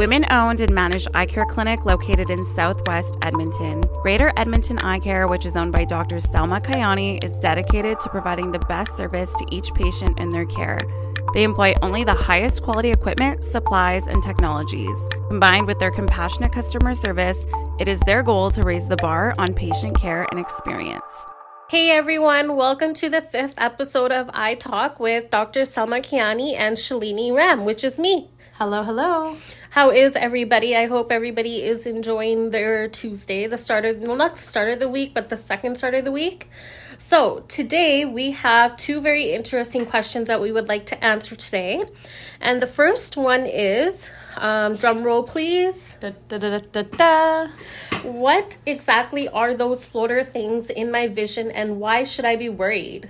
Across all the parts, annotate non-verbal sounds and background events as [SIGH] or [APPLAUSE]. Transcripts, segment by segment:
women owned and managed eye care clinic located in southwest Edmonton. Greater Edmonton Eye Care, which is owned by Dr. Salma Kiani, is dedicated to providing the best service to each patient in their care. They employ only the highest quality equipment, supplies, and technologies. Combined with their compassionate customer service, it is their goal to raise the bar on patient care and experience. Hey everyone, welcome to the fifth episode of Eye Talk with Dr. Salma Kiani and Shalini Ram, which is me. Hello, hello. How is everybody? I hope everybody is enjoying their Tuesday, the start of, well, not the start of the week, but the second start of the week. So, today we have two very interesting questions that we would like to answer today. And the first one is um, drum roll, please. Da, da, da. What exactly are those floater things in my vision, and why should I be worried?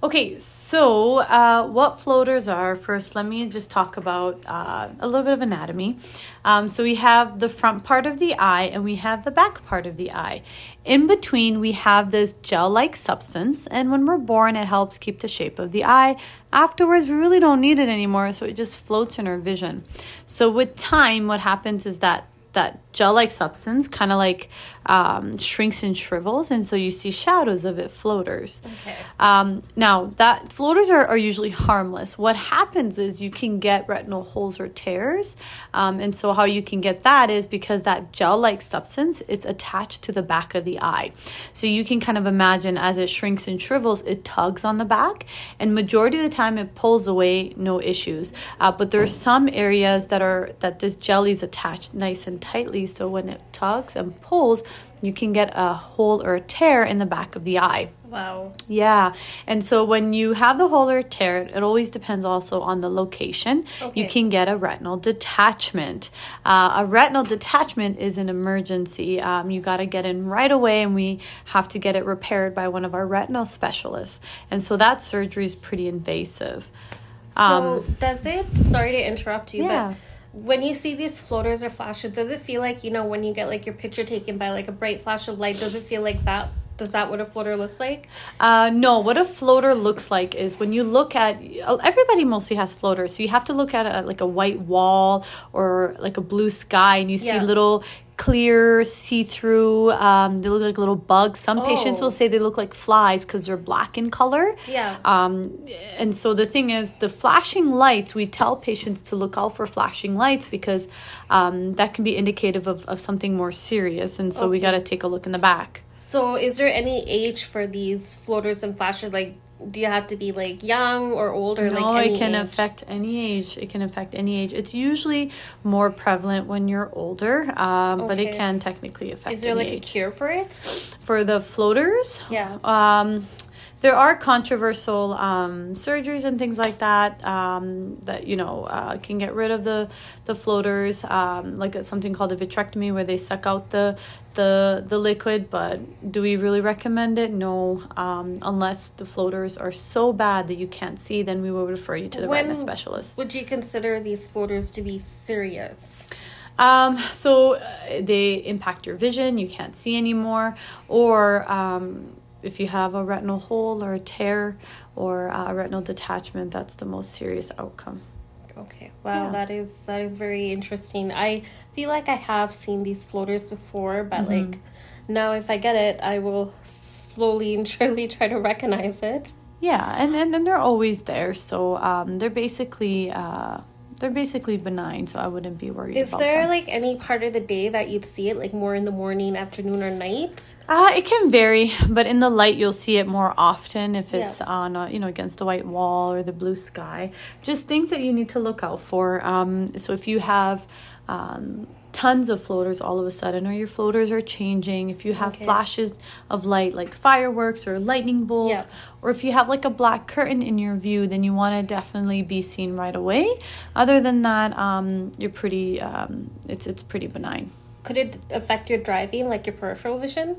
Okay, so uh, what floaters are, first, let me just talk about uh, a little bit of anatomy. Um, so we have the front part of the eye and we have the back part of the eye. In between, we have this gel like substance, and when we're born, it helps keep the shape of the eye. Afterwards, we really don't need it anymore, so it just floats in our vision. So with time, what happens is that that gel like substance kind of like um, shrinks and shrivels, and so you see shadows of it, floaters. Okay. Um, now, that floaters are, are usually harmless. What happens is you can get retinal holes or tears, um, and so how you can get that is because that gel like substance it's attached to the back of the eye. So you can kind of imagine as it shrinks and shrivels, it tugs on the back, and majority of the time it pulls away, no issues. Uh, but there are some areas that are that this jelly is attached nice and tightly, so when it tugs and pulls, you can get a hole or a tear in the back of the eye. Wow. Yeah. And so when you have the hole or tear, it always depends also on the location. Okay. You can get a retinal detachment. Uh, a retinal detachment is an emergency. Um, you got to get in right away, and we have to get it repaired by one of our retinal specialists. And so that surgery is pretty invasive. So, does it, sorry to interrupt you, Um, Yeah. but when you see these floaters or flashes, does it feel like, you know, when you get like your picture taken by like a bright flash of light, does it feel like that? Does that what a floater looks like? Uh, no, what a floater looks like is when you look at everybody mostly has floaters, so you have to look at a, like a white wall or like a blue sky, and you see Yeah. little clear, see-through. Um, they look like little bugs. Some patients Oh. will say they look like flies because they're black in color. Yeah. Um, and so the thing is, the flashing lights. We tell patients to look out for flashing lights because um, that can be indicative of, of something more serious, and so we got to take a look in the back. So, is there any age for these floaters and flashes? Like, do you have to be like young or old or No, like it can age? affect any age. It can affect any age. It's usually more prevalent when you're older, um, but it can technically affect Is there like a cure for it? For the floaters, Yeah. um, there are controversial um, surgeries and things like that um, that you know uh, can get rid of the the floaters, um, like something called a vitrectomy where they suck out the the the liquid. But do we really recommend it? No, um, unless the floaters are so bad that you can't see, then we will refer you to the retina specialist. Would you consider these floaters to be serious? Um, so uh, they impact your vision, you can't see anymore, or um, if you have a retinal hole or a tear or a retinal detachment, that's the most serious outcome. Okay. Wow, Yeah. that is that is very interesting. I feel like I have seen these floaters before, but Mm-hmm. like now if I get it, I will slowly and [LAUGHS] surely try to recognize it. Yeah, and and, and they're always there, so um, they're basically uh, they're basically benign, so I wouldn't be worried Is there them. like any part of the day that you'd see it like more in the morning, afternoon, or night? Uh, it can vary, but in the light you'll see it more often if it's Yeah. on a, you know against a white wall or the blue sky. Just things that you need to look out for. Um, so if you have um, tons of floaters all of a sudden, or your floaters are changing, if you have Okay. flashes of light like fireworks or lightning bolts, Yeah. or if you have like a black curtain in your view, then you want to definitely be seen right away. Other than that, um, you're pretty. Um, it's it's pretty benign. Could it affect your driving, like your peripheral vision?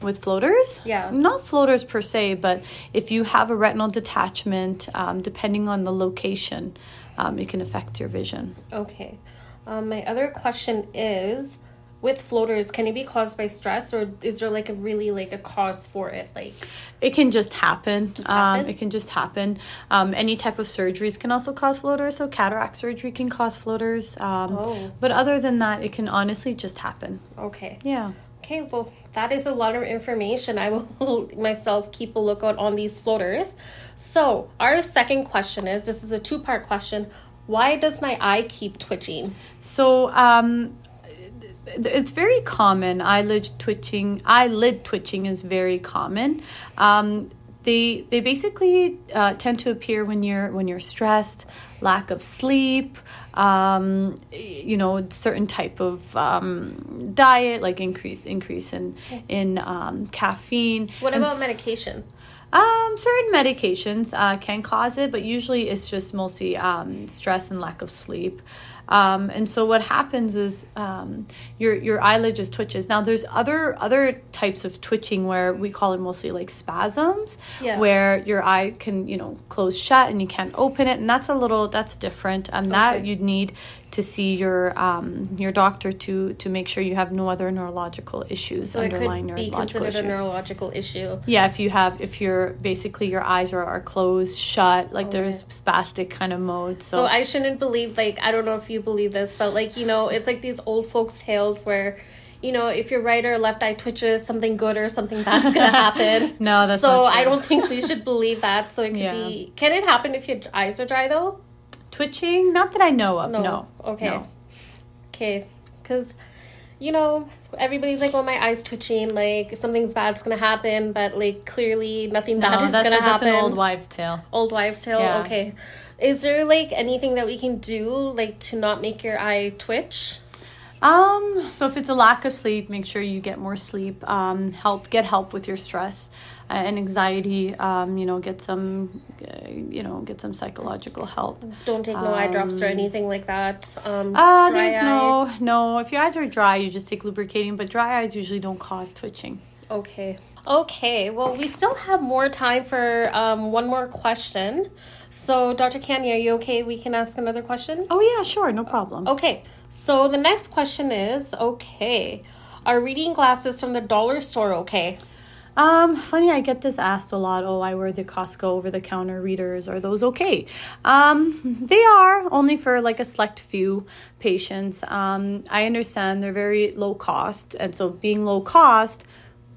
with floaters Yeah. not floaters per se but if you have a retinal detachment um, depending on the location um, it can affect your vision Okay. Um, my other question is with floaters, can it be caused by stress, or is there like a really like a cause for it? Like it can just happen. Just happen? Um, it can just happen. Um, any type of surgeries can also cause floaters. So cataract surgery can cause floaters. Um, Oh. But other than that, it can honestly just happen. okay, Yeah. okay, well that is a lot of information. I will [LAUGHS] myself keep a lookout on these floaters. So our second question is this is a two part question. Why does my eye keep twitching? So um, it's very common. Eyelid twitching. Eyelid twitching is very common. Um, they they basically uh, tend to appear when you're when you're stressed, lack of sleep, um, you know, certain type of um, diet, like increase increase in in um, caffeine. What And about medication? Um, certain medications uh, can cause it, but usually it's just mostly um, stress and lack of sleep. Um, and so what happens is um, your your eyelid just twitches. Now there's other other types of twitching where we call it mostly like spasms, Yeah. where your eye can you know close shut and you can't open it, and that's a little that's different. And that you'd need to see your um, your doctor to to make sure you have no other neurological issues So it underlying could be neurological considered issues. a neurological issue. Yeah, if you have, if you're basically your eyes are, are closed, shut, like there's spastic kind of mode. So, So I shouldn't believe like I don't know if you believe this, but like you know, it's like these old folks' tales where, you know, if your right or left eye twitches, something good or something bad's gonna [LAUGHS] happen. No, that's so not true. I don't think we should believe that. So it could [LAUGHS] Yeah. be. Can it happen if your eyes are dry though? Twitching, not that I know of. No. Okay. No. Okay. Because. You know, everybody's like, "Oh, my eyes twitching. Like something's bad's gonna happen," but like clearly nothing No, bad is gonna a, that's happen. an old wives' tale. Old wives' tale. Yeah. Okay. Is there like anything that we can do like to not make your eye twitch? Um, so if it's a lack of sleep, make sure you get more sleep. Um, help get help with your stress uh, and anxiety. Um, you know, get some, uh, you know, get some psychological help. Don't take no eye drops or anything like that. Um, Uh, dry there's eye. no, no. If your eyes are dry, you just take lubricating. But dry eyes usually don't cause twitching. Okay. Okay. Well, we still have more time for um, one more question. So, Dr. Kiani, are you okay? We can ask another question? Oh yeah, sure, no problem. Okay. So, the next question is okay. Are reading glasses from the dollar store okay? Um, funny, I get this asked a lot. Oh, I wear the Costco over the counter readers. Are those okay? Um, they are only for like a select few patients. Um, I understand they're very low cost, and so being low cost,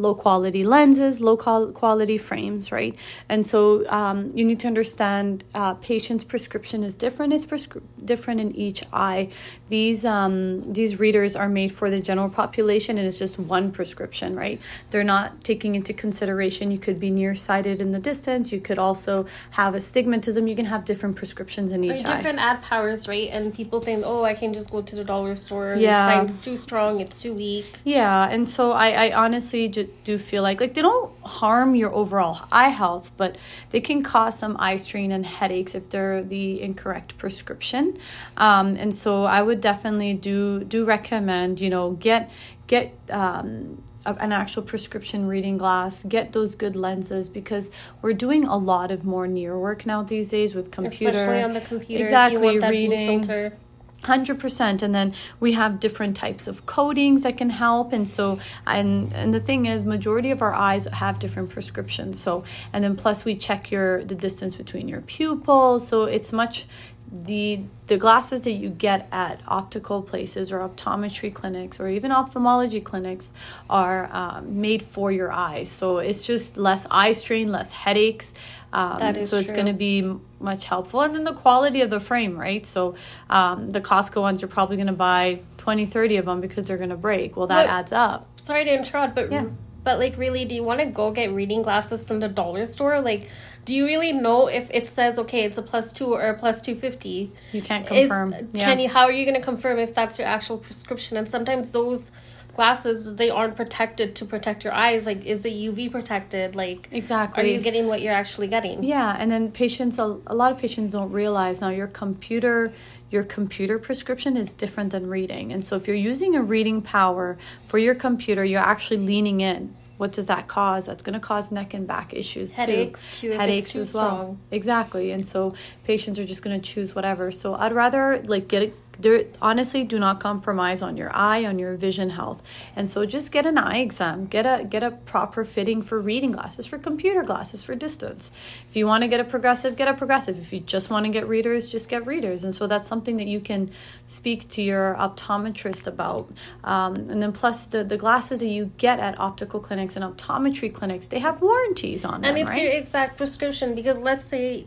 low quality lenses, low qual- quality frames, right? And so um, you need to understand uh, patient's prescription is different. It's prescri- different in each eye. These um, these readers are made for the general population, and it's just one prescription, right? They're not taking into consideration you could be nearsighted in the distance. You could also have astigmatism. You can have different prescriptions in each eye. different add powers, right? And people think, oh, I can just go to the dollar store. Yeah. It's fine. It's too strong. It's too weak. Yeah, and so I, I honestly ju- do feel like like they don't harm your overall eye health, but they can cause some eye strain and headaches if they're the incorrect prescription. Um, and so I would definitely do do recommend you know get get um, an actual prescription reading glass, get those good lenses because we're doing a lot of more near work now these days with computer, Especially on the computer. Exactly, If you want that reading. Blue filter. Hundred percent, and then we have different types of coatings that can help, and so and and the thing is, majority of our eyes have different prescriptions. So and then plus we check your the distance between your pupils, so it's much the the glasses that you get at optical places or optometry clinics or even ophthalmology clinics are um, made for your eyes. So it's just less eye strain, less headaches. Um, That is so it's going to be much helpful and then the quality of the frame right so um, the costco ones you're probably going to buy 20 30 of them because they're going to break well that But- adds up sorry to interrupt, but Yeah. But like really, do you want to go get reading glasses from the dollar store? Like, do you really know if it says okay, it's a plus two or a plus two fifty? you can't Is- confirm yeah. Can you? How are you going to confirm if that's your actual prescription? And sometimes those glasses they aren't protected to protect your eyes. Like, is it UV protected? Like, exactly are you getting what you're actually getting? yeah and then patients a, a lot of patients don't realize now your computer your computer prescription is different than reading. And so if you're using a reading power for your computer you're actually leaning in. What does that cause? That's going to cause neck and back issues Headaches, too, it's headaches too as well. strong. exactly. And so patients are just going to choose whatever. So i'd rather like get it There honestly do not compromise on your eye, on your vision health. And so just get an eye exam. Get a get a proper fitting for reading glasses, for computer glasses, for distance. If you want to get a progressive, get a progressive. If you just want to get readers, just get readers. And so that's something that you can speak to your optometrist about. Um, and then plus the, the glasses that you get at optical clinics and optometry clinics, they have warranties on them. And it's right? your exact prescription because let's say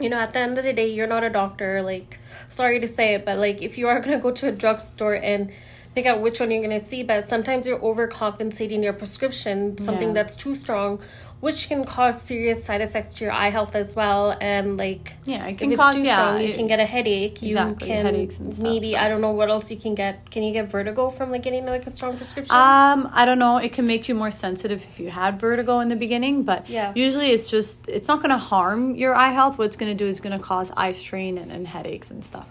you know, at the end of the day, you're not a doctor. Like, sorry to say it, but like, if you are going to go to a drugstore and pick out which one you're going to see, but sometimes you're overcompensating your prescription, something Yeah. that's too strong, which can cause serious side effects to your eye health as well. And like, Yeah, it if can it's cause- too yeah, strong, you it- can get a headache. You Exactly, can headaches and stuff, maybe so. I don't know what else you can get. Can you get vertigo from like getting like a strong prescription? Um, I don't know. It can make you more sensitive if you had vertigo in the beginning, but Yeah. usually it's just it's not going to harm your eye health. What it's going to do is going to cause eye strain and, and headaches and stuff.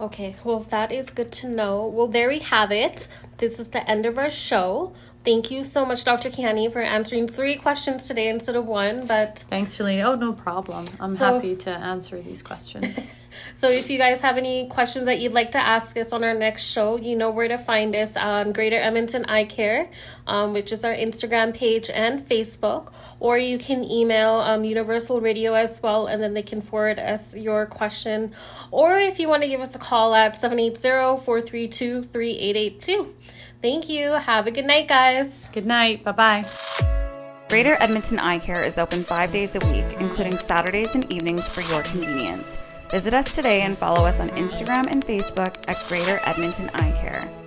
Okay, well, that is good to know. Well, there we have it. This is the end of our show. Thank you so much, Dr. Kiani, for answering three questions today instead of one. But Thanks, Shalene. Oh, no problem. I'm So- happy to answer these questions. [LAUGHS] so, if you guys have any questions that you'd like to ask us on our next show, you know where to find us on Greater Edmonton Eye Care, um, which is our Instagram page and Facebook, or you can email um, Universal Radio as well, and then they can forward us your question. Or if you want to give us a call at 780 432 3882. Thank you. Have a good night, guys. Good night. Bye bye. Greater Edmonton Eye Care is open five days a week, including Saturdays and evenings for your convenience. Visit us today and follow us on Instagram and Facebook at Greater Edmonton Eye Care.